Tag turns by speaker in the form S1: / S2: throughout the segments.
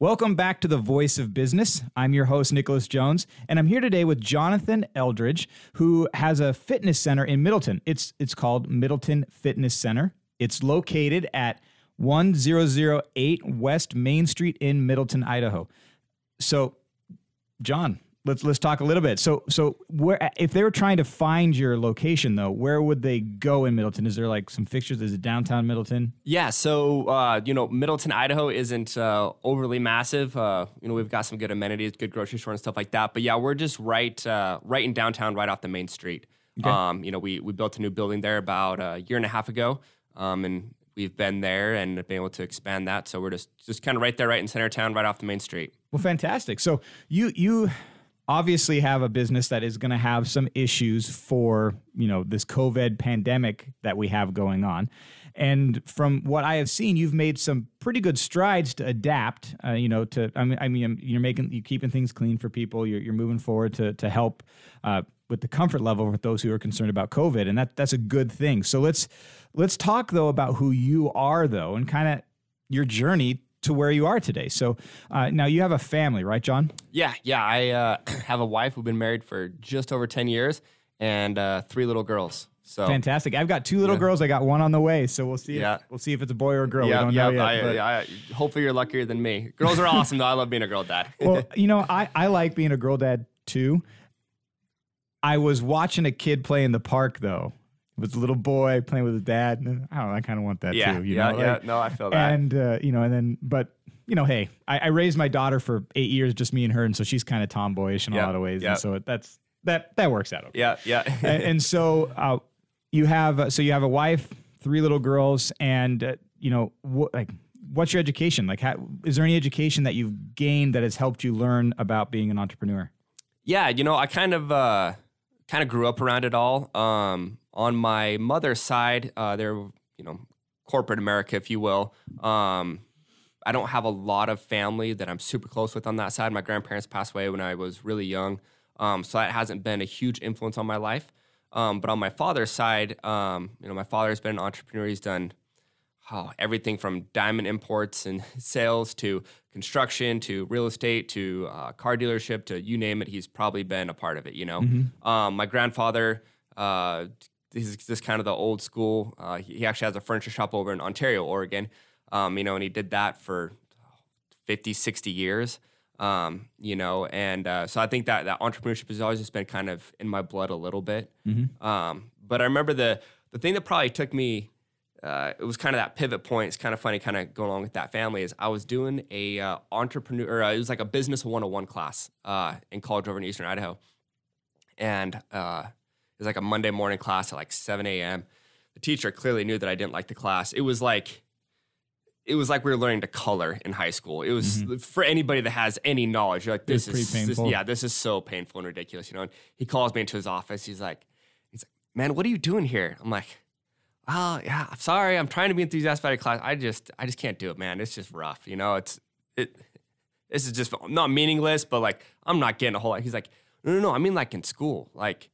S1: Welcome back to the Voice of Business. I'm your host, Nicholas Jones, and I'm here today with Jonathan Eldredge, who has a fitness center in Middleton. It's it's called Middleton Fitness Center. It's located at 1008 West Main Street in Middleton, Idaho. So, John, let's let's talk a little bit. So so where if they were trying to find your location though, where would they go in Middleton? Is there like some fixtures? Is it downtown Middleton?
S2: Yeah, so uh, you know, Middleton, Idaho isn't uh, overly massive. Uh, you know, we've got some good amenities, good grocery store and stuff like that. But yeah, we're just right uh, right in downtown, right off the main street.
S1: Okay.
S2: Um, you know, we we built a new building there about a year and a half ago, um, and we've been there and been able to expand that. So we're just just kind of right there, right in center town, right off the main street.
S1: Well, fantastic. So you you obviously have a business that is going to have some issues for you know this COVID pandemic that we have going on. And from what I have seen, you've made some pretty good strides to adapt. Uh, you know, to I mean, I mean, you're making you're keeping things clean for people. You're, you're moving forward to to help uh, with the comfort level with those who are concerned about COVID, and that that's a good thing. So let's let's talk though about who you are though, and kind of your journey to where you are today. So uh, now you have a family, right, John?
S2: Yeah, yeah. I uh, have a wife who've been married for just over ten years and uh, three little girls. So
S1: Fantastic. I've got two little
S2: Yeah.
S1: girls. I got one on the way, so we'll see.
S2: Yeah.
S1: If, we'll see if it's a boy or a girl.
S2: yeah,
S1: we don't
S2: yeah.
S1: know yet.
S2: I,
S1: but-
S2: I, hopefully, you're luckier than me. Girls are awesome, though. I love being a girl dad.
S1: well, you know, I, I like being a girl dad too. I was watching a kid play in the park though. It was a little boy playing with his dad. and I don't know. I kind of want that
S2: yeah,
S1: too. You
S2: yeah,
S1: know?
S2: yeah.
S1: like-
S2: no, I feel that.
S1: and uh, you know, and then, but you know, hey, I, I raised my daughter for eight years, just me and her, and so she's kind of tomboyish in a lot of ways,
S2: yeah.
S1: and so that's that that works out. Okay.
S2: yeah, yeah.
S1: and, and so uh, you have uh, so you have a wife, three little girls, and uh, you know what like what's your education like? How, is there any education that you've gained that has helped you learn about being an entrepreneur?
S2: Yeah, you know, I kind of uh, kind of grew up around it all. Um, on my mother's side, uh, they're you know corporate America, if you will. Um, I don't have a lot of family that I'm super close with on that side. My grandparents passed away when I was really young, um, so that hasn't been a huge influence on my life. Um, but on my father's side, um, you know, my father's been an entrepreneur. He's done oh, everything from diamond imports and sales to construction to real estate to uh, car dealership to you name it. He's probably been a part of it. You know, um, my grandfather. Uh, is just kind of the old school. Uh, he, he actually has a furniture shop over in Ontario, Oregon. Um, you know, and he did that for 50, 60 years. Um, you know, and uh, so I think that that entrepreneurship has always just been kind of in my blood a little bit. Um, but I remember the the thing that probably took me uh, it was kind of that pivot point. It's kind of funny, kind of going along with that family. Is I was doing a uh, entrepreneur, or, uh, it was like a business 101 class uh, in college over in Eastern Idaho, and uh, it was like a Monday morning class at like 7 a.m. The teacher clearly knew that I didn't like the class. It was like it was like we were learning to color in high school. It was for anybody that has any knowledge. You're like, this is this- yeah, this is so painful and ridiculous. You know, and he calls me into his office. He's like, he's like, man, what are you doing here? I'm like, oh yeah, I'm sorry. I'm trying to be enthusiastic about a class. I just I just can't do it, man. It's just rough. You know, it's it. This is just not meaningless, but like I'm not getting a whole lot. He's like, no, no, no. I mean like in school, like,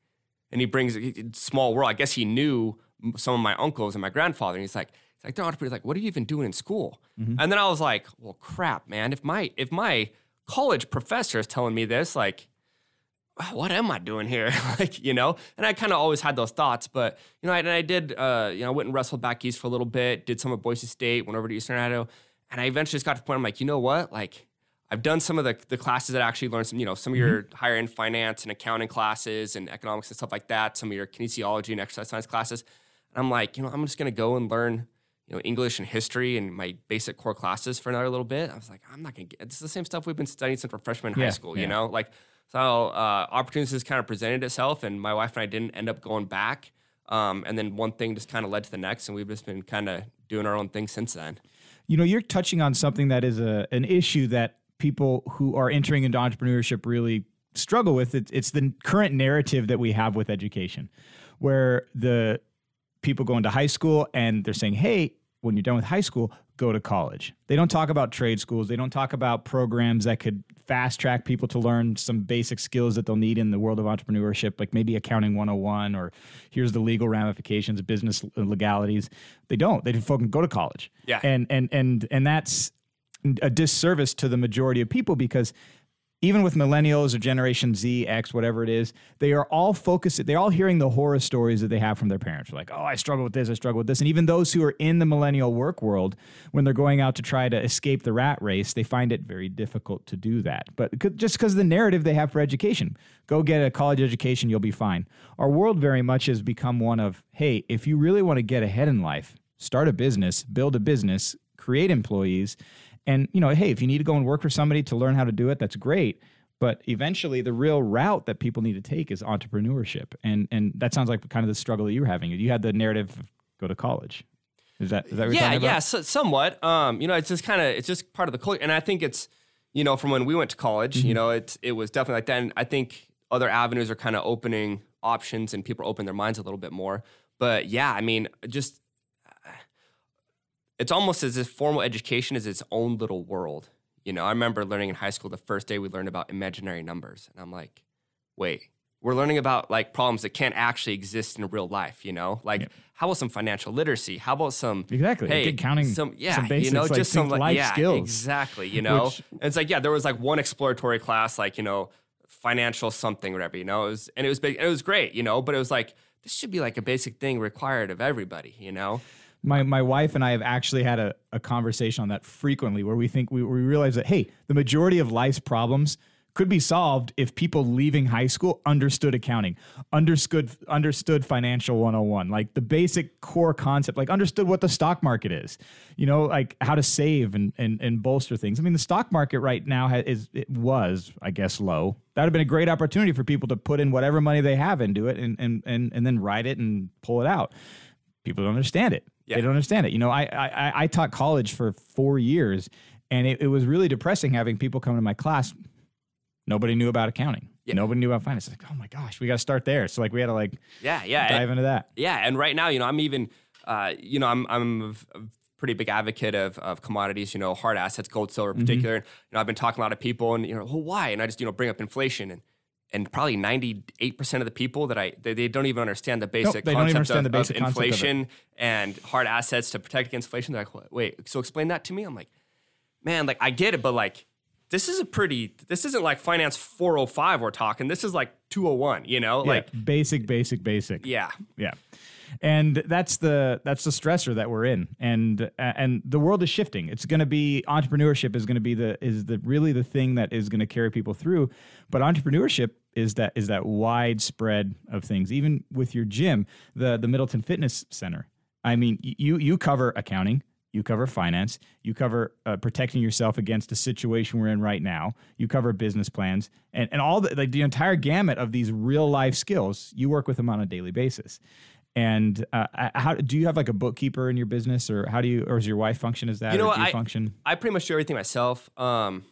S2: and he brings small world. I guess he knew some of my uncles and my grandfather. And he's like, he's like, they're entrepreneurs. Like, what are you even doing in school? Mm-hmm. And then I was like, well, crap, man. If my if my college professor is telling me this, like, what am I doing here? like, you know, and I kind of always had those thoughts, but you know, I, and I did, uh, you know, I went and wrestled back east for a little bit, did some at Boise State, went over to Eastern Idaho, and I eventually just got to the point I'm like, you know what? Like, I've done some of the, the classes that I actually learned some, you know, some of your higher end finance and accounting classes and economics and stuff like that, some of your kinesiology and exercise science classes. And I'm like, you know, I'm just going to go and learn, you know, English and history and my basic core classes for another little bit. I was like, I'm not going to get, it's the same stuff we've been studying since we're freshmen in
S1: Yeah,
S2: high school,
S1: yeah.
S2: you know, like, so uh, opportunities kind of presented itself, and my wife and I didn't end up going back. Um, and then one thing just kind of led to the next, and we've just been kind of doing our own thing since then.
S1: You know, you're touching on something that is a an issue that people who are entering into entrepreneurship really struggle with. It's, it's the current narrative that we have with education, where the people go into high school and they're saying, "Hey, when you're done with high school, go to college." They don't talk about trade schools. They don't talk about programs that could fast track people to learn some basic skills that they'll need in the world of entrepreneurship, like maybe accounting 101 or here's the legal ramifications, business legalities. They don't. They just fucking go to college.
S2: Yeah.
S1: And and and and that's a disservice to the majority of people because even with millennials or generation z x whatever it is they are all focused they're all hearing the horror stories that they have from their parents. Like oh i struggle with this i struggle with this. And even those who are in the millennial work world when they're going out to try to escape the rat race they find it very difficult to do that. But just because of the narrative they have for education. Go get a college education you'll be fine. Our world very much has become one of hey if you really want to get ahead in life start a business build a business create employees and, you know, hey, if you need to go and work for somebody to learn how to do it, that's great. But eventually, the real route that people need to take is entrepreneurship, and and that sounds like kind of the struggle that you were having. You had the narrative of go to college. Is that is that
S2: yeah yeah so, somewhat? Um, you know, it's just kind of it's just part of the culture, and I think it's you know from when we went to college, mm-hmm. you know, it it was definitely like that. And I think other avenues are kind of opening options, and people open their minds a little bit more. But yeah, I mean, just it's almost as if formal education is its own little world. You know, I remember learning in high school the first day we learned about imaginary numbers, and I'm like, wait, we're learning about like problems that can't actually exist in real life. You know, like yeah. how about some financial literacy? How about some
S1: exactly
S2: hey,
S1: counting?
S2: Some yeah,
S1: some basics,
S2: you know,
S1: like,
S2: just some like,
S1: life
S2: yeah,
S1: skills.
S2: Exactly, you know, Which, and it's like yeah, there was like one exploratory class, like you know, financial something, whatever. You know, it was and it was big, it was great, you know, but it was like this should be like a basic thing required of everybody, you know
S1: my my wife and I have actually had a, a conversation on that frequently where we think we, we realize that hey, the majority of life's problems could be solved if people leaving high school understood accounting, understood understood financial 101, like the basic core concept, like understood what the stock market is, you know, like how to save and and, and bolster things. I mean, the stock market right now has, is it was, I guess, low. That would have been a great opportunity for people to put in whatever money they have into it and and and, and then ride it and pull it out. People don't understand it. Yeah. They don't understand it. You know, I, I I taught college for four years, and it, it was really depressing having people come to my class. Nobody knew about accounting. Yeah. Nobody knew about finance. It's like, oh my gosh, we got to start there. So like, we had to like,
S2: yeah, yeah,
S1: dive
S2: and,
S1: into that.
S2: Yeah, and right now, you know, I'm even, uh, you know, I'm I'm a pretty big advocate of, of commodities. You know, hard assets, gold, silver, in mm-hmm. particular. Mm-hmm. You know, I've been talking to a lot of people, and you know, well, why? And I just you know bring up inflation and and probably 98% of the people that I they, they don't even understand the basic
S1: nope,
S2: concept,
S1: of,
S2: the
S1: basic
S2: of inflation of and hard assets to protect against inflation. They're like, wait, so explain that to me. I'm like, man, like I get it, but like this is a pretty this isn't like finance 405 we're talking. This is like 201, you know?
S1: Yeah,
S2: like
S1: basic, basic, basic.
S2: Yeah.
S1: Yeah and that's the that's the stressor that we're in and and the world is shifting it's going to be entrepreneurship is going to be the is the really the thing that is going to carry people through but entrepreneurship is that is that widespread of things even with your gym the the middleton fitness center i mean you you cover accounting you cover finance you cover uh, protecting yourself against the situation we're in right now you cover business plans and, and all the like the entire gamut of these real life skills you work with them on a daily basis and uh, how do you have like a bookkeeper in your business, or how do you, or does your wife function as that?
S2: You know,
S1: what,
S2: I
S1: function.
S2: I pretty much do everything myself. Um,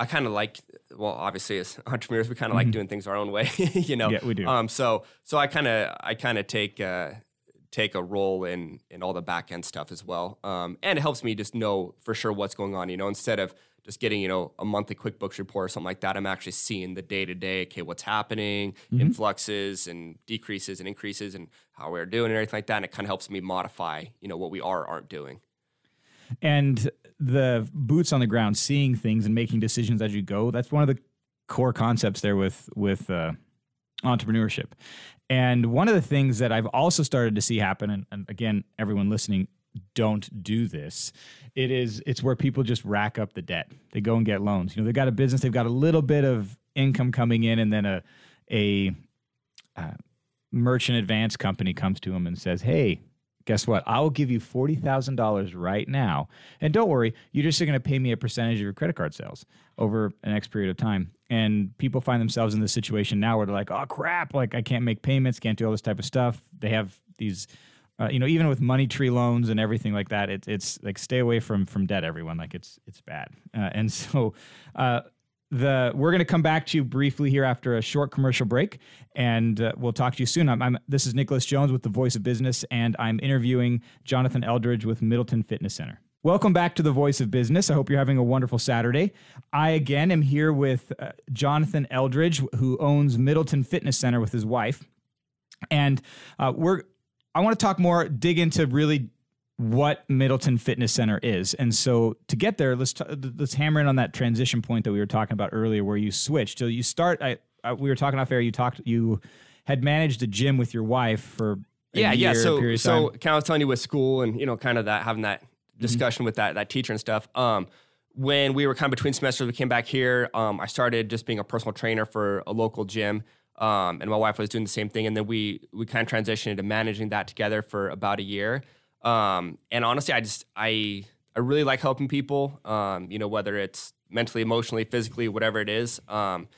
S2: I kind of like, well, obviously as entrepreneurs, we kind of mm-hmm. like doing things our own way. you know,
S1: yeah, we do.
S2: Um, so so I kind of I kind of take uh, take a role in in all the back end stuff as well. Um, and it helps me just know for sure what's going on. You know, instead of just getting you know a monthly QuickBooks report or something like that. I'm actually seeing the day to day. Okay, what's happening, mm-hmm. influxes and decreases and increases, and how we're doing and everything like that. And it kind of helps me modify you know what we are aren't doing.
S1: And the boots on the ground, seeing things and making decisions as you go. That's one of the core concepts there with with uh, entrepreneurship. And one of the things that I've also started to see happen, and, and again, everyone listening, don't do this it is it's where people just rack up the debt they go and get loans you know they've got a business they've got a little bit of income coming in and then a a uh, merchant advance company comes to them and says hey guess what i will give you $40000 right now and don't worry you're just going to pay me a percentage of your credit card sales over an next period of time and people find themselves in this situation now where they're like oh crap like i can't make payments can't do all this type of stuff they have these uh, you know, even with money tree loans and everything like that, it's it's like stay away from from debt, everyone. Like it's it's bad. Uh, and so, uh, the we're going to come back to you briefly here after a short commercial break, and uh, we'll talk to you soon. I'm, I'm, this is Nicholas Jones with the Voice of Business, and I'm interviewing Jonathan Eldredge with Middleton Fitness Center. Welcome back to the Voice of Business. I hope you're having a wonderful Saturday. I again am here with uh, Jonathan Eldredge, who owns Middleton Fitness Center with his wife, and uh, we're I want to talk more, dig into really what Middleton Fitness Center is. And so to get there, let's t- let's hammer in on that transition point that we were talking about earlier, where you switched. So you start. I, I we were talking off air. You talked. You had managed a gym with your wife for
S2: yeah,
S1: year,
S2: yeah. So so kind of telling you with school and you know kind of that having that mm-hmm. discussion mm-hmm. with that that teacher and stuff. Um, when we were kind of between semesters, we came back here. Um, I started just being a personal trainer for a local gym. Um, and my wife was doing the same thing, and then we we kind of transitioned into managing that together for about a year. Um, and honestly, I just I I really like helping people. Um, you know, whether it's mentally, emotionally, physically, whatever it is. Um,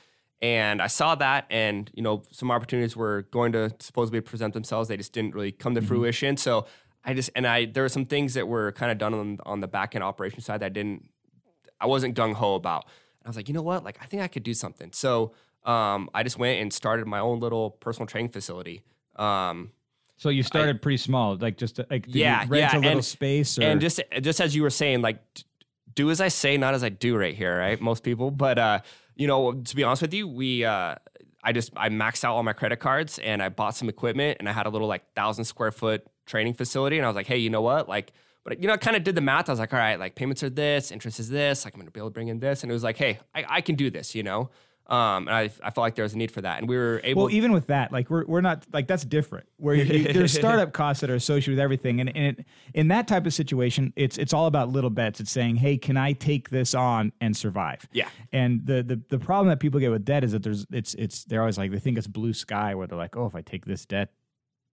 S2: and I saw that, and you know, some opportunities were going to supposedly present themselves. They just didn't really come to mm-hmm. fruition. So I just and I there were some things that were kind of done on on the back end operation side that I didn't I wasn't gung ho about. And I was like, you know what? Like I think I could do something. So um, I just went and started my own little personal training facility. Um,
S1: so you started I, pretty small, like just like
S2: yeah,
S1: rent
S2: yeah,
S1: a little
S2: and,
S1: space, or?
S2: and just just as you were saying, like do as I say, not as I do, right here, right? Most people, but uh, you know, to be honest with you, we uh, I just I maxed out all my credit cards and I bought some equipment and I had a little like thousand square foot training facility and I was like, hey, you know what, like. But you know, I kind of did the math. I was like, all right, like payments are this, interest is this. Like I'm gonna be able to bring in this, and it was like, hey, I, I can do this. You know, um, and I, I felt like there was a need for that, and we were able.
S1: Well, even with that, like we're, we're not like that's different. Where you, you, there's startup costs that are associated with everything, and, and it, in that type of situation, it's it's all about little bets. It's saying, hey, can I take this on and survive?
S2: Yeah.
S1: And the the the problem that people get with debt is that there's it's it's they're always like they think it's blue sky where they're like, oh, if I take this debt,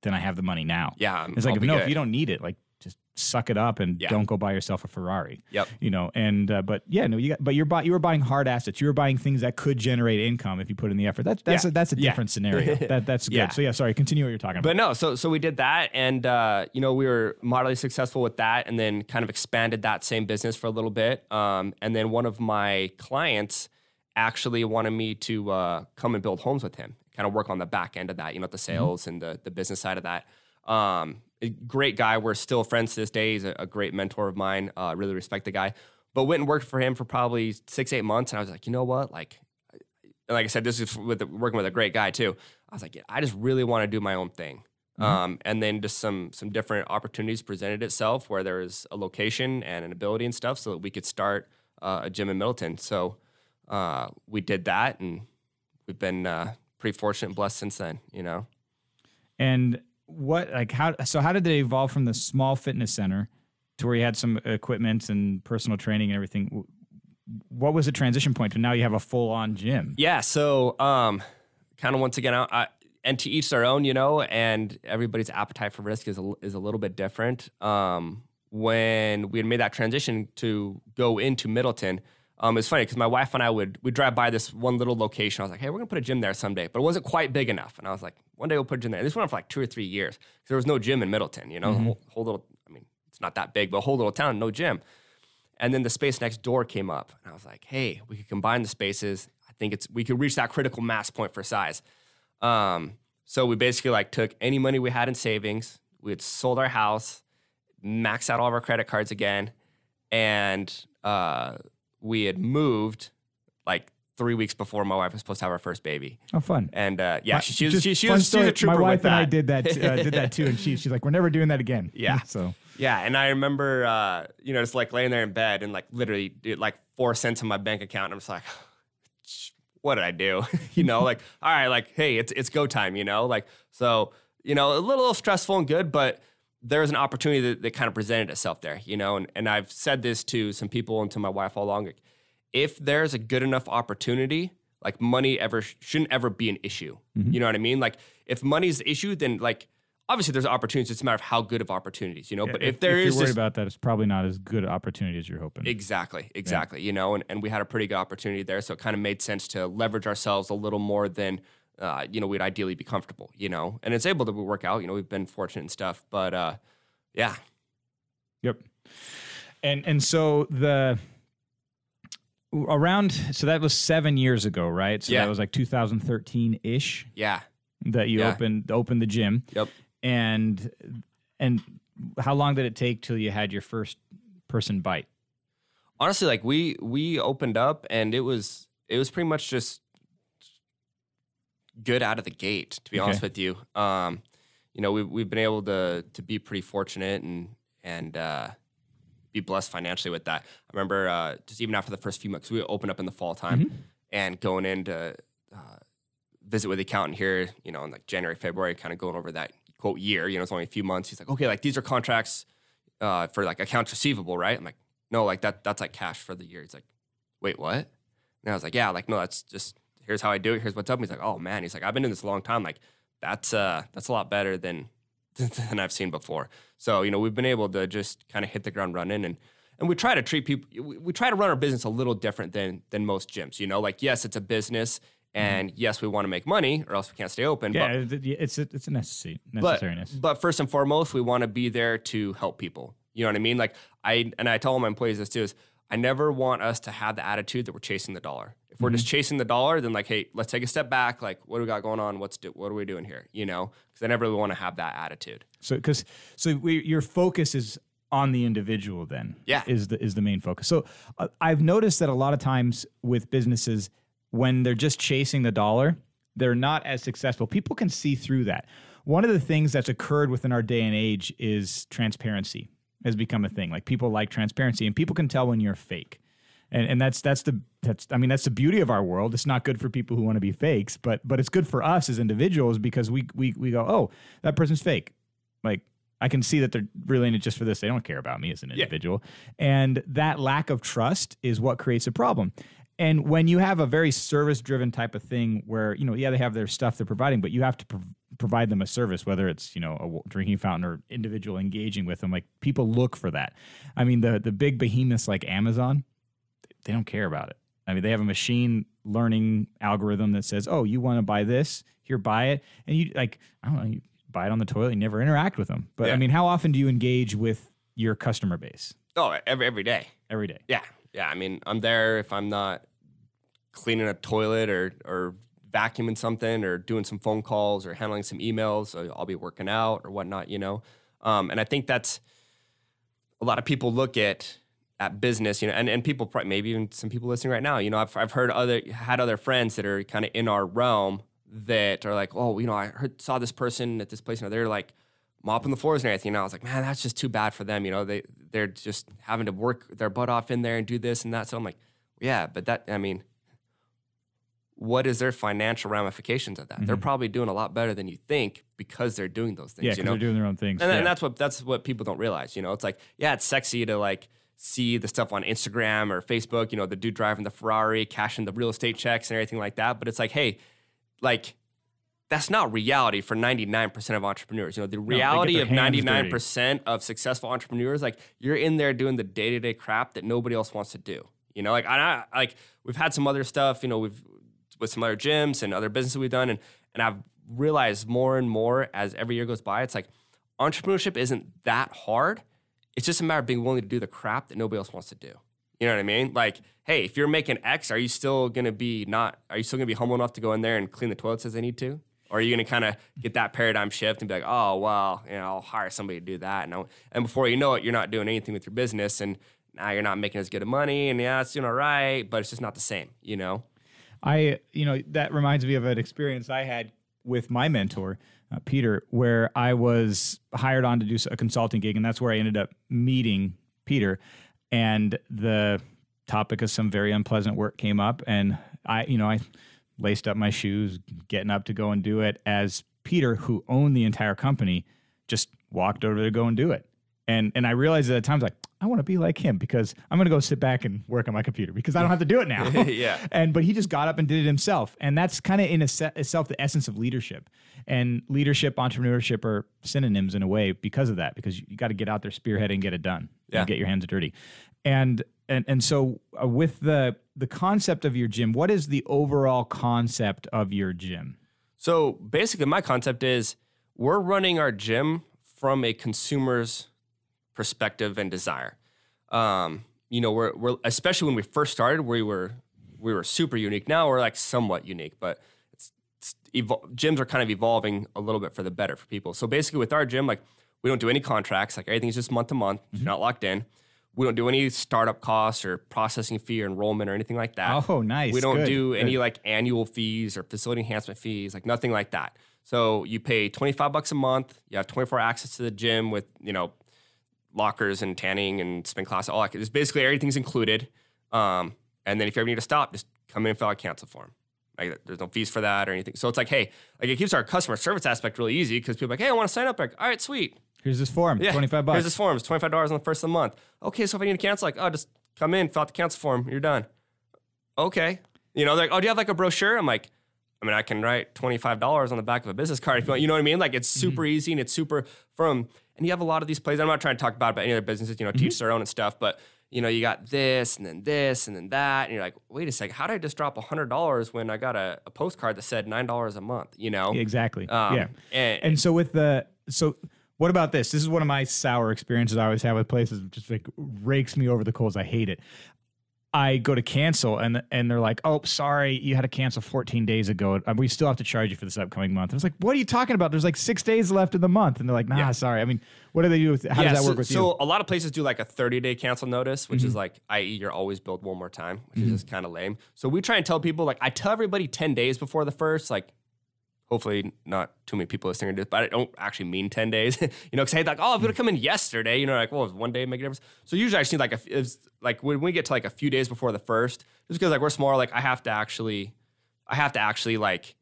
S1: then I have the money now.
S2: Yeah.
S1: It's like no, good. if you don't need it, like suck it up and yeah. don't go buy yourself a Ferrari.
S2: Yep.
S1: You know, and uh, but yeah, no, you got, but you're buy, you were buying hard assets. You were buying things that could generate income if you put in the effort. That's that's yeah. a, that's a different yeah. scenario. that that's good. So yeah, sorry, continue what you're talking about.
S2: But no, so so we did that, and uh, you know we were moderately successful with that, and then kind of expanded that same business for a little bit. Um, and then one of my clients actually wanted me to uh, come and build homes with him, kind of work on the back end of that, you know, the mm-hmm. sales mm-hmm. and the the business side of that. Um, great guy. We're still friends to this day. He's a, a great mentor of mine. Uh, really respect the guy. But went and worked for him for probably six, eight months, and I was like, you know what? Like, like I said, this is with the, working with a great guy too. I was like, yeah, I just really want to do my own thing. Mm-hmm. Um, and then just some some different opportunities presented itself where there was a location and an ability and stuff, so that we could start uh, a gym in Middleton. So uh, we did that, and we've been uh, pretty fortunate and blessed since then. You know.
S1: And what like how so how did they evolve from the small fitness center to where you had some equipment and personal training and everything? What was the transition point to now you have a full on gym?
S2: Yeah so um kind of once again I, and to each their own you know and everybody's appetite for risk is a, is a little bit different. Um when we had made that transition to go into middleton um, it's funny because my wife and I would we drive by this one little location. I was like, hey, we're gonna put a gym there someday, but it wasn't quite big enough. And I was like, one day we'll put a gym there. this went on for like two or three years because there was no gym in Middleton. You know, mm-hmm. whole, whole, little. I mean, it's not that big, but a whole little town, no gym. And then the space next door came up, and I was like, hey, we could combine the spaces. I think it's we could reach that critical mass point for size. Um, so we basically like took any money we had in savings, we had sold our house, maxed out all of our credit cards again, and uh, we had moved like three weeks before my wife was supposed to have our first baby.
S1: Oh, fun!
S2: And uh, yeah, my, she, she, was, she, she was, she was a trooper
S1: My wife
S2: and
S1: I did that uh, did that too, and she, she's like, "We're never doing that again."
S2: Yeah.
S1: so
S2: yeah, and I remember uh, you know just like laying there in bed and like literally it, like four cents in my bank account, and I'm just like. What did I do? you know, like, all right, like, hey, it's it's go time, you know? Like, so, you know, a little stressful and good, but there was an opportunity that, that kind of presented itself there, you know, and, and I've said this to some people and to my wife all along. If there's a good enough opportunity, like money ever shouldn't ever be an issue. Mm-hmm. You know what I mean? Like if money's the issue, then like obviously there's opportunities. It's a matter of how good of opportunities, you know. Yeah, but if, if there
S1: if
S2: is
S1: you're worried about that, it's probably not as good an opportunity as you're hoping.
S2: Exactly, exactly. Yeah. You know, and, and we had a pretty good opportunity there, so it kind of made sense to leverage ourselves a little more than uh, you know we'd ideally be comfortable. You know, and it's able to work out. You know, we've been fortunate and stuff, but uh, yeah.
S1: Yep. And and so the around so that was seven years ago, right? So
S2: yeah.
S1: that was like 2013 ish.
S2: Yeah.
S1: That you
S2: yeah.
S1: opened opened the gym.
S2: Yep.
S1: And and how long did it take till you had your first person bite?
S2: Honestly, like we we opened up and it was it was pretty much just good out of the gate. To be okay. honest with you, um, you know, we we've been able to to be pretty fortunate and and uh, be blessed financially with that. I remember uh, just even after the first few months, we opened up in the fall time
S1: Mm-hmm.
S2: and going in to uh, visit with the accountant here, you know, in like January, February, kind of going over that quote year. You know, it's only a few months. He's like, okay, like these are contracts uh, for like accounts receivable, right? I'm like, no, like that that's like cash for the year. He's like, wait, what? And I was like, yeah, like no, that's just here's how I do it. Here's what's up. And he's like, oh man, he's like, I've been doing this a long time. Like that's uh that's a lot better than than I've seen before. So you know, we've been able to just kind of hit the ground running and. And we try to treat people. We, we try to run our business a little different than than most gyms. You know, like yes, it's a business, and yes, we want to make money, or else we can't stay open.
S1: Yeah,
S2: but
S1: it's a, it's a necessary
S2: but, but first and foremost, we want to be there to help people. You know what I mean? Like I and I tell all my employees this too is I never want us to have the attitude that we're chasing the dollar. If we're just chasing the dollar, then like, hey, let's take a step back. Like, what do we got going on? What's do, what are we doing here? You know, because I never really want to have that attitude.
S1: So because so we, your focus is on the individual then
S2: Yeah.
S1: is the is the main focus. So uh, I've noticed that a lot of times with businesses when they're just chasing the dollar, they're not as successful. People can see through that. One of the things that's occurred within our day and age is transparency has become a thing. Like people like transparency and people can tell when you're fake. And, and that's that's the that's I mean that's the beauty of our world. It's not good for people who want to be fakes, but but it's good for us as individuals because we we we go, "Oh, that person's fake." Like I can see that they're really in it just for this. They don't care about me as an individual. And that lack of trust is what creates a problem. And when you have a very service driven type of thing where, you know, yeah, they have their stuff they're providing, but you have to prov- provide them a service, whether it's, you know, a w- drinking fountain or individual engaging with them, like people look for that. I mean, the, the big behemoths like Amazon, they don't care about it. I mean, they have a machine learning algorithm that says, "Oh, you want to buy this? Here, buy it." And you like, I don't know, you buy it on the toilet. You never interact with them. But I mean, how often do you engage with your customer base
S2: Oh, every every day.
S1: every day?
S2: Yeah, yeah. I mean, I'm there if I'm not cleaning a toilet or or vacuuming something or doing some phone calls or handling some emails. I'll be working out or whatnot, you know. Um, and I think that's a lot of people look at at business, you know, and, and people probably maybe even some people listening right now, you know, I've I've heard other had other friends that are kind of in our realm that are like, oh, you know, I heard saw this person at this place, and they're like mopping the floors and everything. And I was like, man, that's just too bad for them. You know, they they're just having to work their butt off in there and do this and that. So I'm like, yeah, but that I mean, what is their financial ramifications of that? They're mm-hmm. probably doing a lot better than you think because they're doing those things.
S1: Yeah,
S2: you
S1: because
S2: know,
S1: they're doing their own things.
S2: and,
S1: yeah.
S2: and that's what that's what people don't realize. You know, it's like yeah, it's sexy to like see the stuff on Instagram or Facebook. You know, the dude driving the Ferrari, cashing the real estate checks and everything like that. But it's like, hey, like that's not reality for 99% of entrepreneurs. You know, the reality
S1: their
S2: of 99% of successful entrepreneurs, like you're in there doing the day-to-day crap that nobody else wants to do. You know, like I I- like we've had some other stuff, you know, we've with some other gyms and other businesses we've done and and I've realized more and more as every year goes by, it's like entrepreneurship isn't that hard. It's just a matter of being willing to do the crap that nobody else wants to do. You know what I mean? Like, hey, if you're making X, are you still gonna be not? Are you still gonna be humble enough to go in there and clean the toilets as they need to? Or are you gonna kind of get that paradigm shift and be like, oh well, you know, I'll hire somebody to do that, and I'll, and before you know it, you're not doing anything with your business, and now you're not making as good of money, and yeah, it's doing all right, but it's just not the same, you know?
S1: I, you know, that reminds me of an experience I had with my mentor, uh, Peter, where I was hired on to do a consulting gig, and that's where I ended up meeting Peter. And the topic of some very unpleasant work came up, and I, you know, I laced up my shoes, getting up to go and do it. As Peter, who owned the entire company, just walked over to go and do it. And and I realized at the time, like, I want to be like him because I'm going to go sit back and work on my computer because I don't have to do it now.
S2: Yeah.
S1: And but he just got up and did it himself, and that's kind of in a se- itself the essence of leadership. And leadership, entrepreneurship are synonyms in a way because of that. Because you, you got to get out there, spearhead, and get it done.
S2: Yeah.
S1: And get your hands dirty. And and and so uh, with the the concept of your gym, what is the overall concept of your gym?
S2: So basically, my concept is we're running our gym from a consumer's perspective and desire. Um, you know, we're, we're especially when we first started, we were we were super unique. Now we're like somewhat unique, but it's, it's evol- gyms are kind of evolving a little bit for the better for people. So basically, with our gym, like we don't do any contracts. Like everything's just month to month. You're not locked in. We don't do any startup costs or processing fee or enrollment or anything like that.
S1: Oh, nice.
S2: We don't
S1: Good.
S2: do any
S1: Good.
S2: like annual fees or facility enhancement fees, like nothing like that. So you pay 25 bucks a month. You have 24 access to the gym with, you know, lockers and tanning and spin class, all that. It's basically everything's included. Um, and then if you ever need to stop, just come in and fill out a cancel form. Like there's no fees for that or anything. So it's like, hey, like it keeps our customer service aspect really easy because people are like, hey, I want to sign up. Like, all right, sweet.
S1: Here's this form,
S2: Yeah.
S1: 25 bucks.
S2: Here's this form. It's twenty five dollars on the first of the month. Okay, so if I need to cancel, like, oh, just come in, fill out the cancel form. You're done. Okay. You know, they're like, oh, do you have like a brochure? I'm like, I mean, I can write twenty five dollars on the back of a business card if you want. You know what I mean? Like, it's super easy and it's super from. And you have a lot of these places. I'm not trying to talk about, about any other businesses. You know, teach their own and stuff, but. You know, you got this and then this and then that, and you're like, wait a second, how did I just drop hundred dollars when I got a, a postcard that said nine dollars a month? You know,
S1: exactly.
S2: Um,
S1: yeah.
S2: and-
S1: And so with the so what about this? This is one of my sour experiences I always have with places. Just like rakes me over the coals. I hate it. I go to cancel and and they're like, "Oh, sorry, you had to cancel 14 days ago. Uh, We still have to charge you for this upcoming month." I was like, "What are you talking about? There's like six days left in the month." And they're like, "Nah,
S2: Yeah.
S1: sorry. I mean, what do they do? With, how does that
S2: so,
S1: work with
S2: so
S1: you?" Mm-hmm.
S2: a lot of places do like a 30 day cancel notice, which is like, i.e., you're always billed one more time, which is just kind of lame. So we try and tell people, like, I tell everybody 10 days before the first, like, hopefully not too many people listening to this, but I don't actually mean 10 days, you know, because I like, oh, I'm going to come in yesterday, you know, like, well, one day make a difference? So usually I just need like, a, it's like when we get to like a few days before the first, just because like we're smaller, like I have to actually, I have to actually like,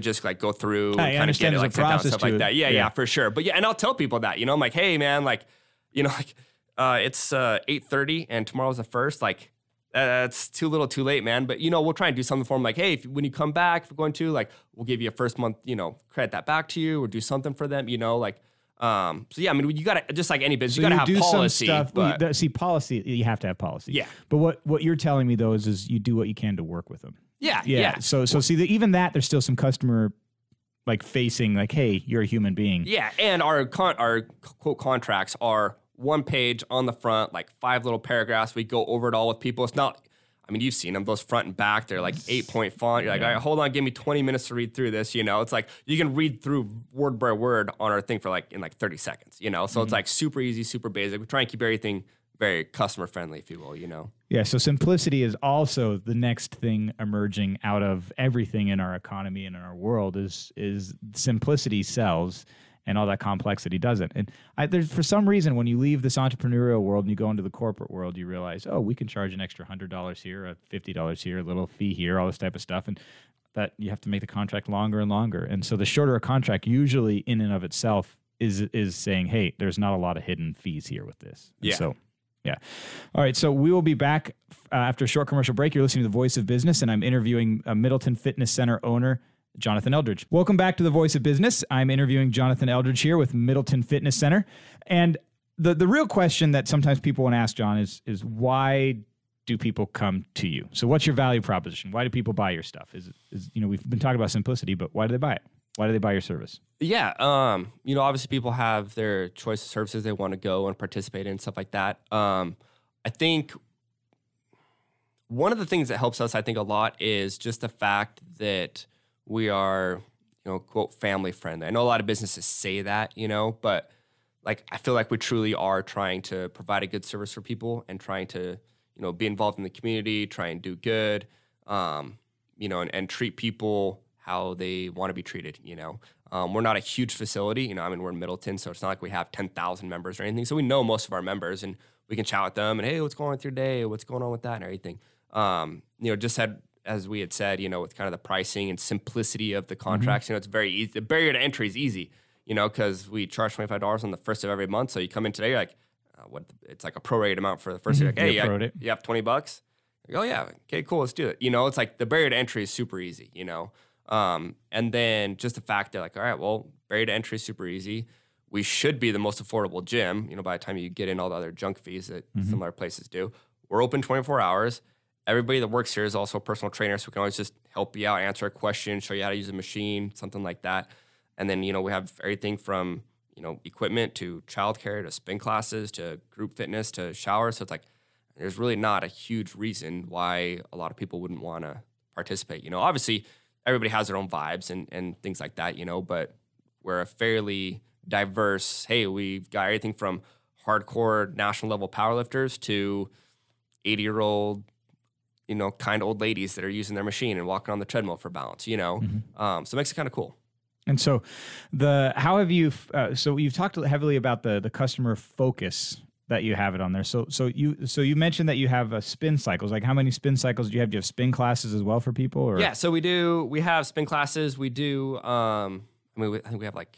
S2: just like go through
S1: I
S2: and kind of
S1: understand
S2: get it, like sit down stuff like
S1: it.
S2: that. Yeah,
S1: Yeah.
S2: yeah, for sure. But yeah, and I'll tell people that, you know, I'm like, hey man, like, you know, like uh it's uh 8:30 and tomorrow's the first, like that's too little too late, man. But you know, we'll try and do something for them. Like, hey, if, when you come back, if we're going to, like, we'll give you a first month, you know, credit that back to you or do something for them, you know, like um so yeah, I mean you gotta just like any business,
S1: So
S2: you gotta
S1: you
S2: have policy.
S1: stuff.
S2: but-
S1: you- see, policy you have to have policy.
S2: Yeah.
S1: But what what you're telling me though is is you do what you can to work with them.
S2: yeah,
S1: Yeah.
S2: yeah.
S1: So so see, the, even that there's still some customer like facing like, hey, you're a human being.
S2: Yeah, and our con- our quote contracts are one page on the front, like five little paragraphs. We go over it all with people. It's not. I mean, you've seen them; those front and back. They're like eight point font. You're like, all right, hold on, give me twenty minutes to read through this. You know, it's like you can read through word by word on our thing for like in like thirty seconds. You know, so it's mm-hmm. like super easy, super basic. We try and keep everything very customer friendly, if you will. You know.
S1: Yeah, so simplicity is also the next thing emerging out of everything in our economy and in our world is is simplicity sells and all that complexity doesn't. And I, there's for some reason when you leave this entrepreneurial world and you go into the corporate world, you realize, oh, we can charge an extra hundred dollars here, a fifty dollars here, a little fee here, all this type of stuff, and that you have to make the contract longer and longer. And so the shorter a contract, usually in and of itself, is is saying, hey, there's not a lot of hidden fees here with this. And
S2: Yeah.
S1: So yeah. All right. So we will be back uh, after a short commercial break. You're listening to The Voice of Business, and I'm interviewing a Middleton Fitness Center owner, Jonathan Eldredge. Welcome back to The Voice of Business. I'm interviewing Jonathan Eldredge here with Middleton Fitness Center. And the, the real question that sometimes people want to ask, John, is, is why do people come to you? So what's your value proposition? Why do people buy your stuff? Is, is you know, we've been talking about simplicity, but why do they buy it? Why do they buy your service?
S2: Yeah, um, you know, obviously people have their choice of services they want to go and participate in stuff like that. Um, I think one of the things that helps us, I think, a lot is just the fact that we are, you know, quote family friendly. I know a lot of businesses say that, you know, but like I feel like we truly are trying to provide a good service for people and trying to, you know, be involved in the community, try and do good, um, you know, and, and treat people how they want to be treated. You know, um, we're not a huge facility. You know, I mean, we're in Middleton, so it's not like we have ten thousand members or anything. So we know most of our members, and we can chat with them and hey, what's going on with your day? What's going on with that and everything. Um, you know, just had as we had said, you know, with kind of the pricing and simplicity of the contracts, you know, it's very easy. The barrier to entry is easy, you know, because we charge twenty five dollars on the first of every month. So you come in today, you're like, uh, what? It's like a prorated amount for the 1st You're like, hey,
S1: Yeah,
S2: you, you have twenty bucks. Like, oh yeah, okay, cool, let's do it. You know, it's like the barrier to entry is super easy. You know, um, and then just the fact that like, all right, well, barrier to entry is super easy. We should be the most affordable gym. You know, by the time you get in all the other junk fees that similar places do, we're open twenty four hours. Everybody that works here is also a personal trainer, so we can always just help you out, answer a question, show you how to use a machine, something like that. And then you know we have everything from you know equipment to childcare to spin classes to group fitness to showers. So it's like there's really not a huge reason why a lot of people wouldn't want to participate. You know, obviously everybody has their own vibes and and things like that. You know, but we're a fairly diverse. Hey, we've got everything from hardcore national level powerlifters to 80 year old you know, kind old ladies that are using their machine and walking on the treadmill for balance, you know? Um, so it makes it kind of cool.
S1: And so, the how have you? Uh, so you've talked heavily about the the customer focus that you have it on there. So so you so you mentioned that you have a spin cycles. Like how many spin cycles do you have? Do you have spin classes as well for people? Or
S2: Yeah, so we do. We have spin classes. We do. Um, I mean, we, I think we have like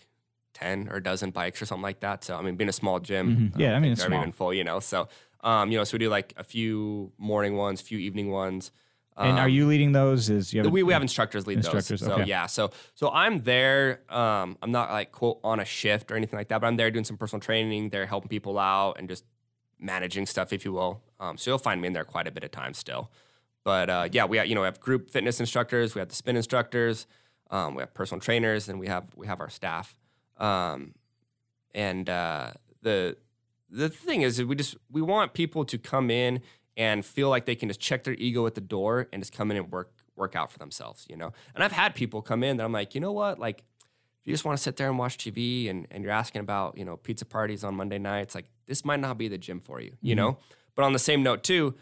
S2: ten or a dozen bikes or something like that. So I mean, being a small gym,
S1: Mhm. Yeah, I mean, it's small.
S2: even full. You know, so um, you know, so we do like a few morning ones, few evening ones.
S1: and are
S2: Um,
S1: you leading those? Is you have
S2: we, we have instructors lead
S1: Instructors,
S2: those. So
S1: okay.
S2: yeah, so so I'm there. Um, I'm not like quote on a shift or anything like that, but I'm there doing some personal training. They're helping people out and just managing stuff, if you will. Um, so you'll find me in there quite a bit of time still. But uh, yeah, we have, you know we have group fitness instructors, we have the spin instructors, um, we have personal trainers, and we have we have our staff. Um, and uh, the the thing is, we just we want people to come in and feel like they can just check their ego at the door and just come in and work work out for themselves, you know. And I've had people come in that I'm like, you know what, like if you just want to sit there and watch TV and, and you're asking about, you know, pizza parties on Monday nights, like this might not be the gym for you, you mm-hmm. know? But on the same note too,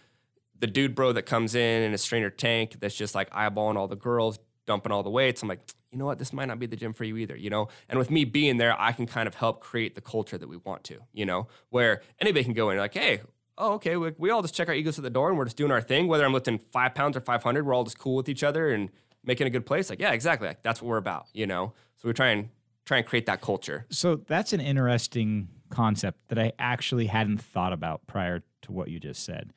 S2: the dude bro that comes in in a strainer tank that's just like eyeballing all the girls, dumping all the weights, I'm like, you know what, this might not be the gym for you either, you know? And with me being there, I can kind of help create the culture that we want to, you know, where anybody can go in like, hey, oh, okay, we, we all just check our egos at the door and we're just doing our thing, whether I'm lifting five pounds or 500, we're all just cool with each other and making a good place. Like, yeah, exactly. Like, that's what we're about, you know? So we try and try and create that culture.
S1: So that's an interesting concept that I actually hadn't thought about prior to what you just said.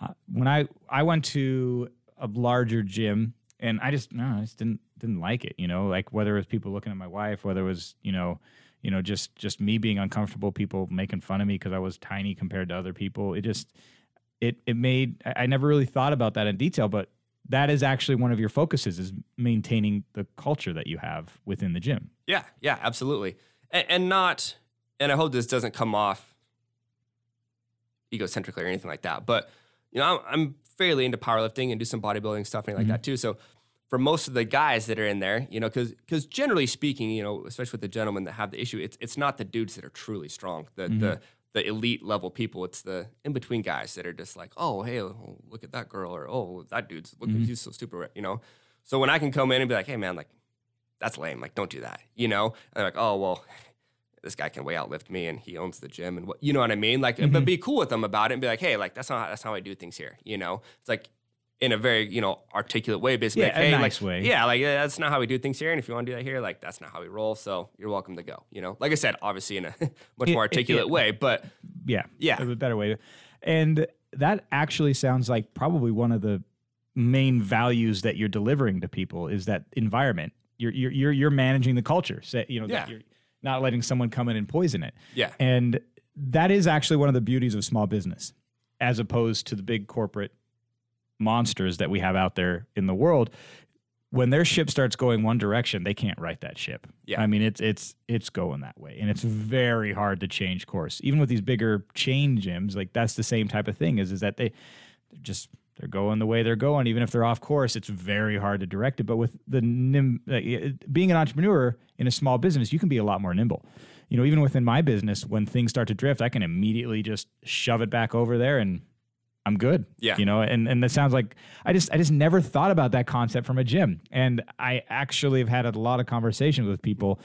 S1: Uh, when I I went to a larger gym and I just no, I just didn't didn't like it. You know, like whether it was people looking at my wife, whether it was you know, you know, just just me being uncomfortable, people making fun of me because I was tiny compared to other people. It just it it made I I never really thought about that in detail, but that is actually one of your focuses is maintaining the culture that you have within the gym.
S2: Yeah, yeah, absolutely. And, and not, and I hope this doesn't come off egocentrically or anything like that, but you know, I'm, I'm fairly into powerlifting and do some bodybuilding stuff and like mm-hmm. that too. So for most of the guys that are in there, you know, because because generally speaking, you know, especially with the gentlemen that have the issue, it's it's not the dudes that are truly strong, the the mm-hmm. the elite level people. It's the in between guys that are just like, oh hey, oh, look at that girl, or oh that dude's look mm-hmm. he's so stupid, you know. So when I can come in and be like, hey man, like that's lame, like don't do that, you know. And they're like, oh well, this guy can way outlift me and he owns the gym and what you know what I mean? Like, but mm-hmm. be cool with them about it and be like, hey, like that's not that's not how I do things here. You know, it's like in a very you know articulate way, basically.
S1: Yeah,
S2: like,
S1: a
S2: hey,
S1: nice
S2: like,
S1: way.
S2: Yeah, like that's not how we do things here. And if you want to do that here, like that's not how we roll. So you're welcome to go. You know, like I said, obviously in a much more articulate
S1: yeah.
S2: way, but
S1: Yeah.
S2: Yeah.
S1: A better way. And that actually sounds like probably one of the main values that you're delivering to people is that environment. You're you're you're, you're managing the culture. So, you know, that
S2: Yeah.
S1: you're not letting someone come in and poison it.
S2: yeah,
S1: And that is actually one of the beauties of small business as opposed to the big corporate monsters that we have out there in the world. When their ship starts going one direction, they can't right that ship.
S2: Yeah.
S1: I mean, it's it's it's going that way, and it's very hard to change course. Even with these bigger chain gyms, like that's the same type of thing. Is is that they they're just they're going the way they're going. Even if they're off course, it's very hard to direct it. But with the nim, uh, being an entrepreneur in a small business, you can be a lot more nimble. You know, even within my business, when things start to drift, I can immediately just shove it back over there and I'm good.
S2: Yeah.
S1: You know, and and that sounds like I just I just never thought about that concept from a gym. And I actually have had a lot of conversations with people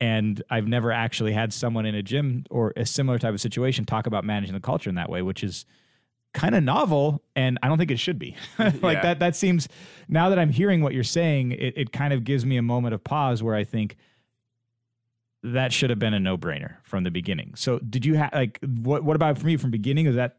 S1: and I've never actually had someone in a gym or a similar type of situation talk about managing the culture in that way, which is kind of novel and I don't think it should be. like
S2: Yeah.
S1: that that seems now that I'm hearing what you're saying, it, it kind of gives me a moment of pause where I think that should have been a no-brainer from the beginning. So did you have like what what about for me from beginning? Is that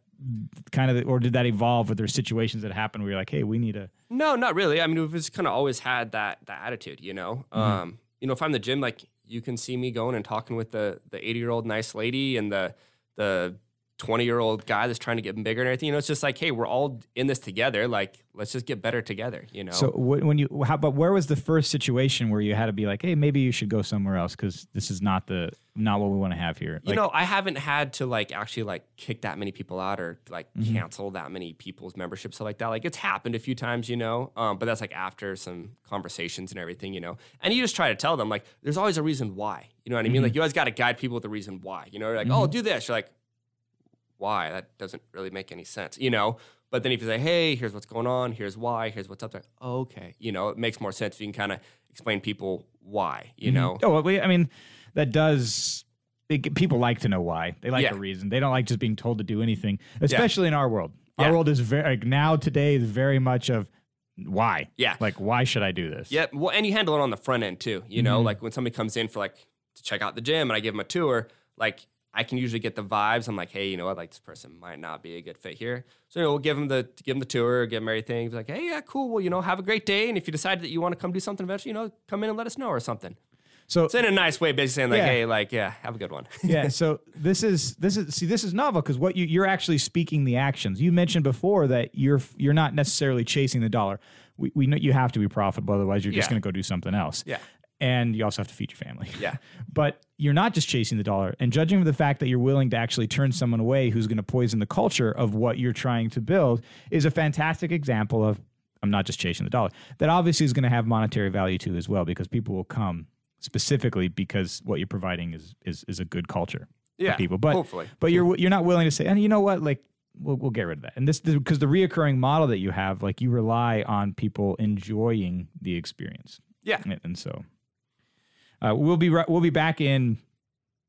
S1: kind of the, or did that evolve with there situations that happened where you're like, hey, we need a
S2: No, not really. I mean, we've just kind of always had that that attitude, you know.
S1: Mm-hmm.
S2: Um, you know, if I'm the gym, like you can see me going and talking with the the 80 year old nice lady and the the 20 year old guy that's trying to get bigger and everything. You know, it's just like, hey, we're all in this together. Like, let's just get better together. You know.
S1: So when you how but where was the first situation where you had to be like, hey, maybe you should go somewhere else because this is not the not what we want to have here.
S2: you
S1: Like,
S2: know, I haven't had to like actually like kick that many people out or like
S1: Mm-hmm.
S2: cancel that many people's memberships, stuff like that. Like it's happened a few times, you know. Um, but that's like after some conversations and everything, you know. And you just try to tell them like, there's always a reason why. You know what I mean?
S1: Mm-hmm.
S2: Like you always got to guide people with the reason why. You know, You're like, oh, do this. You're like, why? That doesn't really make any sense, you know. But then if you say, hey, here's what's going on, here's why, here's what's up there. Okay, you know, it makes more sense if you can kind of explain people why. You know,
S1: Oh, well, I mean, that does. It, people like to know why. They like
S2: Yeah.
S1: a reason. They don't like just being told to do anything, especially in our world. Our
S2: Yeah.
S1: world is very like now today is very much of why.
S2: Yeah.
S1: Like why should I do this?
S2: Yep. Well, and you handle it on the front end too. You know,
S1: Mm-hmm.
S2: like when somebody comes in for like to check out the gym and I give them a tour, like I can usually get the vibes. I'm like, hey, you know what? Like this person might not be a good fit here. So you know, we'll give them the give them the tour, give them everything. Be like, hey, yeah, cool. Well, you know, have a great day. And if you decide that you want to come do something eventually, you know, come in and let us know or something.
S1: So
S2: It's in a nice way, basically saying like,
S1: Yeah.
S2: hey, like, yeah, have a good one.
S1: yeah so this is this is see this is novel because what you you're actually speaking the actions you mentioned before that you're you're not necessarily chasing the dollar we, we know you have to be profitable otherwise you're just going to go do something else
S2: Yeah.
S1: And you also have to feed your family
S2: Yeah.
S1: but you're not just chasing the dollar and judging from the fact that you're willing to actually turn someone away who's going to poison the culture of what you're trying to build is a fantastic example of i'm not just chasing the dollar that obviously is going to have monetary value too as well because people will come specifically because what you're providing is is, is a good culture
S2: Yeah.
S1: for people but
S2: hopefully.
S1: but you're you're not willing to say and you know what like we'll, we'll get rid of that and this because the reoccurring model that you have like you rely on people enjoying the experience
S2: Yeah.
S1: and, and so uh, we'll be ri- we'll be back in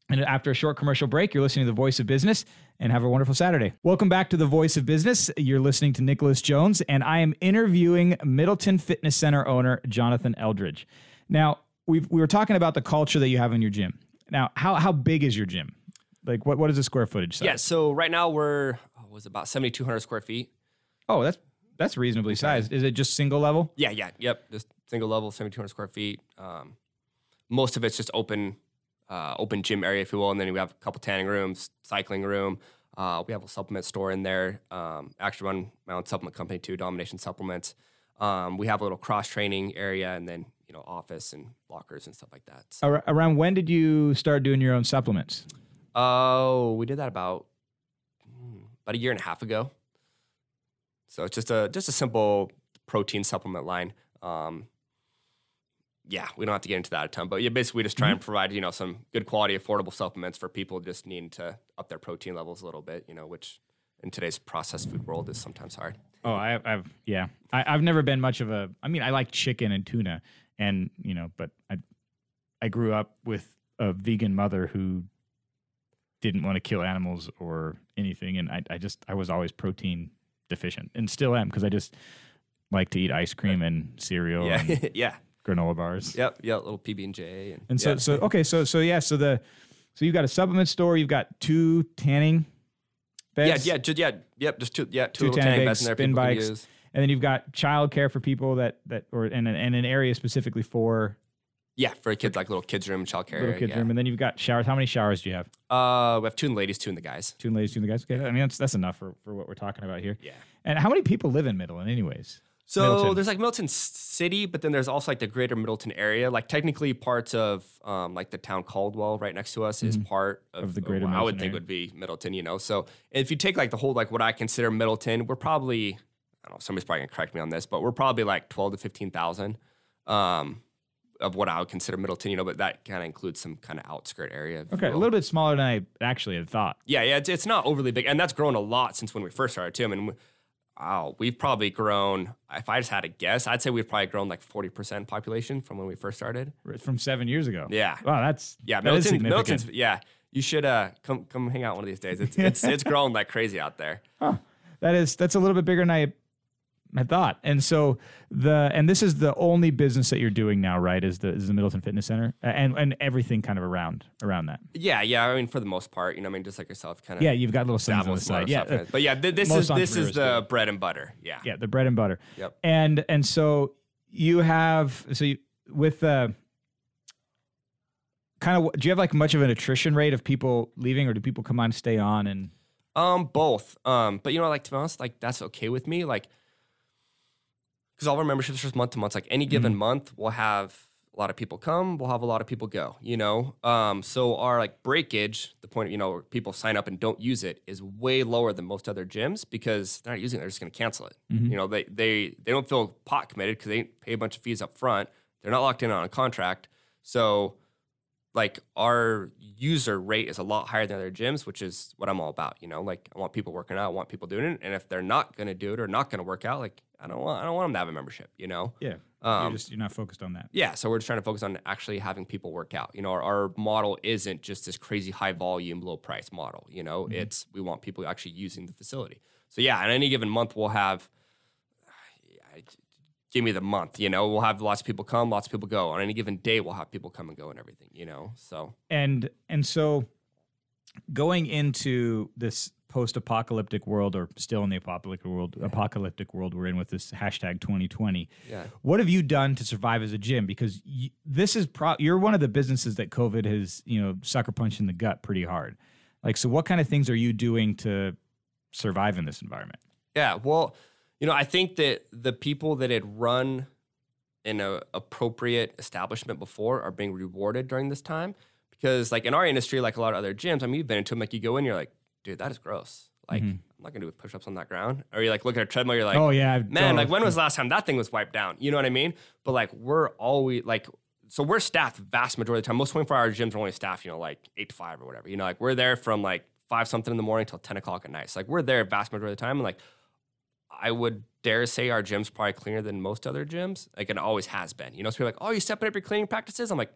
S1: and after a short commercial break, you're listening to The Voice of Business and have a wonderful Saturday. Welcome back to The Voice of Business. You're listening to Nicholas Jones, and I am interviewing Middleton Fitness Center owner Jonathan Eldredge. Now, we we were talking about the culture that you have in your gym. Now, how, how big is your gym? Like, what, what is the square footage size?
S2: Yeah. So right now we're oh, was about 7,200 square feet.
S1: Oh, that's that's reasonably sized. Is it just single level?
S2: Yeah, yeah, yep. Just single level, 7,200 square feet. Um, most of it's just open, uh, open gym area, if you will. And then we have a couple tanning rooms, cycling room. Uh, we have a supplement store in there. Um, actually run my own supplement company too, Domination Supplements. Um, we have a little cross training area, and then you know office and lockers and stuff like that. So,
S1: around when did you start doing your own supplements?
S2: oh, we did that about hmm, about a year and a half ago. So it's just a just a simple protein supplement line. Um, yeah, we don't have to get into that a ton, but yeah, basically we just try and mm-hmm. provide you know some good quality, affordable supplements for people just needing to up their protein levels a little bit. You know, which in today's processed food world is sometimes hard.
S1: Oh, I, I've yeah, I, I've never been much of a. I mean, I like chicken and tuna, and you know, but I, I grew up with a vegan mother who didn't want to kill animals or anything, and I, I just I was always protein deficient, and still am because I just like to eat ice cream and cereal
S2: Yeah,
S1: and
S2: yeah,
S1: granola bars.
S2: yep, yeah, little PB and J, and,
S1: so,
S2: yeah.
S1: so okay, so so yeah, so the so you've got a supplement store, you've got two tanning
S2: yeah,
S1: beds,
S2: yeah, just, yeah, yep, just two, yeah, two,
S1: two tanning
S2: tanning
S1: beds,
S2: beds
S1: spin bikes, and then you've got childcare for people that that or and, an- and an area specifically for
S2: Yeah, for kids like little kids room, childcare,
S1: little kids
S2: yeah.
S1: room, and then you've got showers. How many showers do you have?
S2: Uh, we have two in the ladies, two in the guys.
S1: Two in the ladies, two in the guys. Okay, I mean that's that's enough for for what we're talking about here.
S2: Yeah.
S1: And how many people live in Midland, anyways?
S2: So
S1: Middleton.
S2: there's like Middleton City, but then there's also like the greater Middleton area. Like technically parts of um, like the town Caldwell right next to us is part of,
S1: Mm-hmm. Of the greater
S2: I would think
S1: area.
S2: would be Middleton, you know. So if you take like the whole like what I consider Middleton, we're probably I don't know, somebody's probably gonna correct me on this, but we're probably like twelve to fifteen thousand um, of what I would consider Middleton, you know, but that kind of includes some kind of outskirt area.
S1: Okay, a little bit smaller than I actually had thought.
S2: Yeah, yeah, it's, it's not overly big, and that's grown a lot since when we first started too. I mean, we- wow, we've probably grown. If I just had to guess, I'd say we've probably grown like forty percent population from when we first started.
S1: From seven years ago.
S2: Yeah,
S1: Wow, that's
S2: yeah,
S1: that significant.
S2: Middleton's. Yeah, you should uh come come hang out one of these days. It's it's it's grown like crazy out there. Huh.
S1: That is that's a little bit bigger than I had thought. And so the and this is the only business that you're doing now, right? Is the is the Middleton Fitness Center and and everything kind of around around that.
S2: Yeah, yeah. I mean, for the most part, you know, I mean, just like yourself, kind of.
S1: Yeah, you've got little things on the side. Yeah, uh,
S2: but yeah, th- this is this is the
S1: do.
S2: bread and butter. Yeah,
S1: yeah, the bread and butter.
S2: Yep.
S1: And and so you have so you, with uh kind of do you have like much of an attrition rate of people leaving or do people come on stay on and
S2: Um, both. Um, but you know, like to be honest, like that's okay with me. Like, because all of our memberships are just month to month. Like any given month, we'll have a lot of people come. We'll have a lot of people go. You know, um, so our like breakage, the point, of you know, where people sign up and don't use it, is way lower than most other gyms because they're not using it. They're just going to cancel it. You know, they they they don't feel pot committed because they pay a bunch of fees up front. They're not locked in on a contract. So like our user rate is a lot higher than other gyms, which is what I'm all about. You know, like I want people working out, I want people doing it, and if they're not going to do it or not going to work out, like I don't want I don't want them to have a membership. You know.
S1: Yeah.
S2: Um,
S1: you're just you're not focused on that.
S2: Yeah, so we're just trying to focus on actually having people work out. You know, our, our model isn't just this crazy high volume, low price model. You know, it's we want people actually using the facility. So yeah, in any given month, we'll have. Give me the month, you know. We'll have lots of people come, lots of people go. On any given day, we'll have people come and go and everything, you know. So
S1: And and so going into this post-apocalyptic world or still in the apocalyptic world apocalyptic world we're in with this hashtag 2020
S2: yeah,
S1: what have you done to survive as a gym? Because y this is pro- you're one of the businesses that covid has you know sucker punched in the gut pretty hard. Like so what kind of things are you doing to survive in this environment?
S2: Yeah, well, you know, I think that the people that had run in a uh, appropriate establishment before are being rewarded during this time because, like in our industry, like a lot of other gyms, I mean, you've been into them, like you go in, you're like, dude, that is gross. Like, mm-hmm. I'm not gonna do push-ups on that ground. Or you like look at a treadmill, you're like,
S1: oh yeah I've-
S2: man, like when was the last time that thing was wiped down? You know what I mean? But like we're always like, so we're staffed vast majority of the time. Most 24 hour gyms are only staffed, you know, like eight to five or whatever. You know, like we're there from like five something in the morning till 10 o'clock at night. So like we're there vast majority of the time. And like I would dare say our gym's probably cleaner than most other gyms. Like it always has been. You know, so you're like, oh, you stepping up your cleaning practices? I'm like,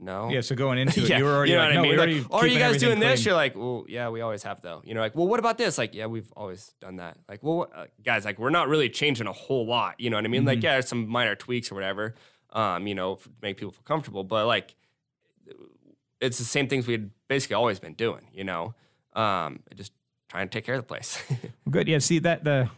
S2: no.
S1: yeah so going into it
S2: Yeah,
S1: you were already
S2: you know
S1: like,
S2: what I
S1: no,
S2: mean?
S1: we're
S2: Like,
S1: already
S2: oh, are you guys doing this? You're like, well, yeah, we always have though. You know, like, well, what about this? Like, yeah, we've always done that. Like, well, uh, guys, like, we're not really changing a whole lot. You know what I mean?
S1: Mm-hmm.
S2: Like, yeah, there's some minor tweaks or whatever, um, you know, to make people feel comfortable. But like, it's the same things we'd basically always been doing. You know, um, just trying to take care of the place.
S1: Good. Yeah. See that the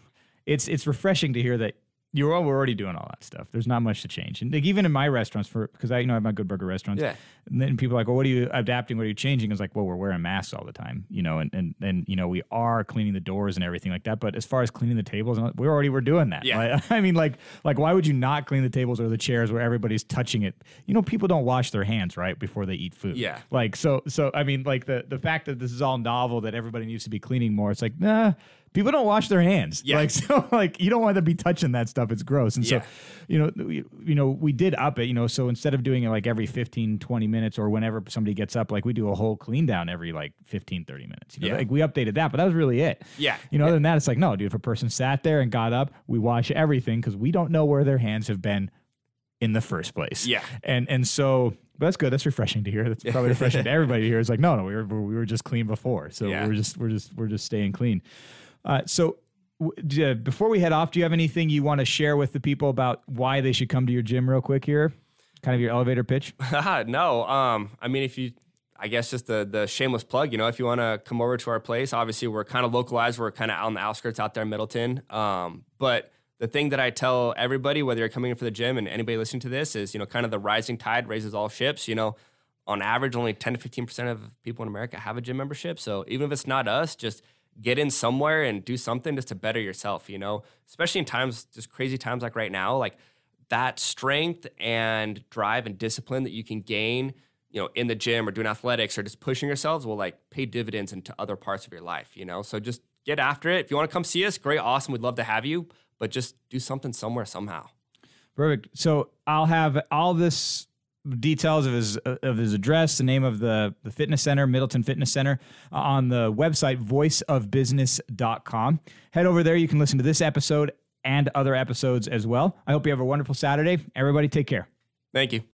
S1: it's it's refreshing to hear that you're all, we're already doing all that stuff. There's not much to change. And like even in my restaurants, for because I you know I have my Good Burger restaurants.
S2: Yeah.
S1: And then people are like, well, what are you adapting? What are you changing? It's like, well, we're wearing masks all the time, you know, and and and you know we are cleaning the doors and everything like that. But as far as cleaning the tables, we already were doing that.
S2: Yeah.
S1: Like, I mean, like like why would you not clean the tables or the chairs where everybody's touching it? You know, people don't wash their hands right before they eat food.
S2: Yeah.
S1: Like so so I mean, like the the fact that this is all novel that everybody needs to be cleaning more. It's like nah people don't wash their hands.
S2: Yeah.
S1: Like so like you don't want to be touching that stuff. It's gross. And
S2: Yeah.
S1: so you know we, you know we did up it, you know, so instead of doing it like every 15 20 minutes or whenever somebody gets up like we do a whole clean down every like 15 30 minutes. You know,
S2: Yeah.
S1: like we updated that, but that was really it.
S2: Yeah.
S1: You know, other than that it's like no, dude, if a person sat there and got up, we wash everything cuz we don't know where their hands have been in the first place.
S2: Yeah.
S1: And and so but that's good. That's refreshing to hear. That's probably refreshing to everybody here. It's like, no, no, we were we were just clean before, so
S2: Yeah.
S1: we're just we're just we're just staying clean. Uh, so, w- uh, before we head off, do you have anything you want to share with the people about why they should come to your gym, real quick here? Kind of your elevator pitch.
S2: no, um, I mean, if you, I guess just the the shameless plug, you know, if you want to come over to our place, obviously we're kind of localized. We're kind of out on the outskirts out there in Middleton. Um, but the thing that I tell everybody, whether you're coming in for the gym and anybody listening to this, is you know, kind of the rising tide raises all ships. You know, on average, only 10 to 15 percent of people in America have a gym membership. So even if it's not us, just get in somewhere and do something just to better yourself. You know, especially in times, just crazy times like right now, like that strength and drive and discipline that you can gain you know in the gym or doing athletics or just pushing yourselves will like pay dividends into other parts of your life you know so just get after it if you want to come see us great awesome we'd love to have you but just do something somewhere somehow
S1: Perfect. So I'll have all this details of his of his address, the name of the the fitness center, Middleton Fitness Center, uh, on the website voiceofbusiness.com. Head over there. You can listen to this episode and other episodes as well. I hope you have a wonderful Saturday. Everybody, take care.
S2: thank you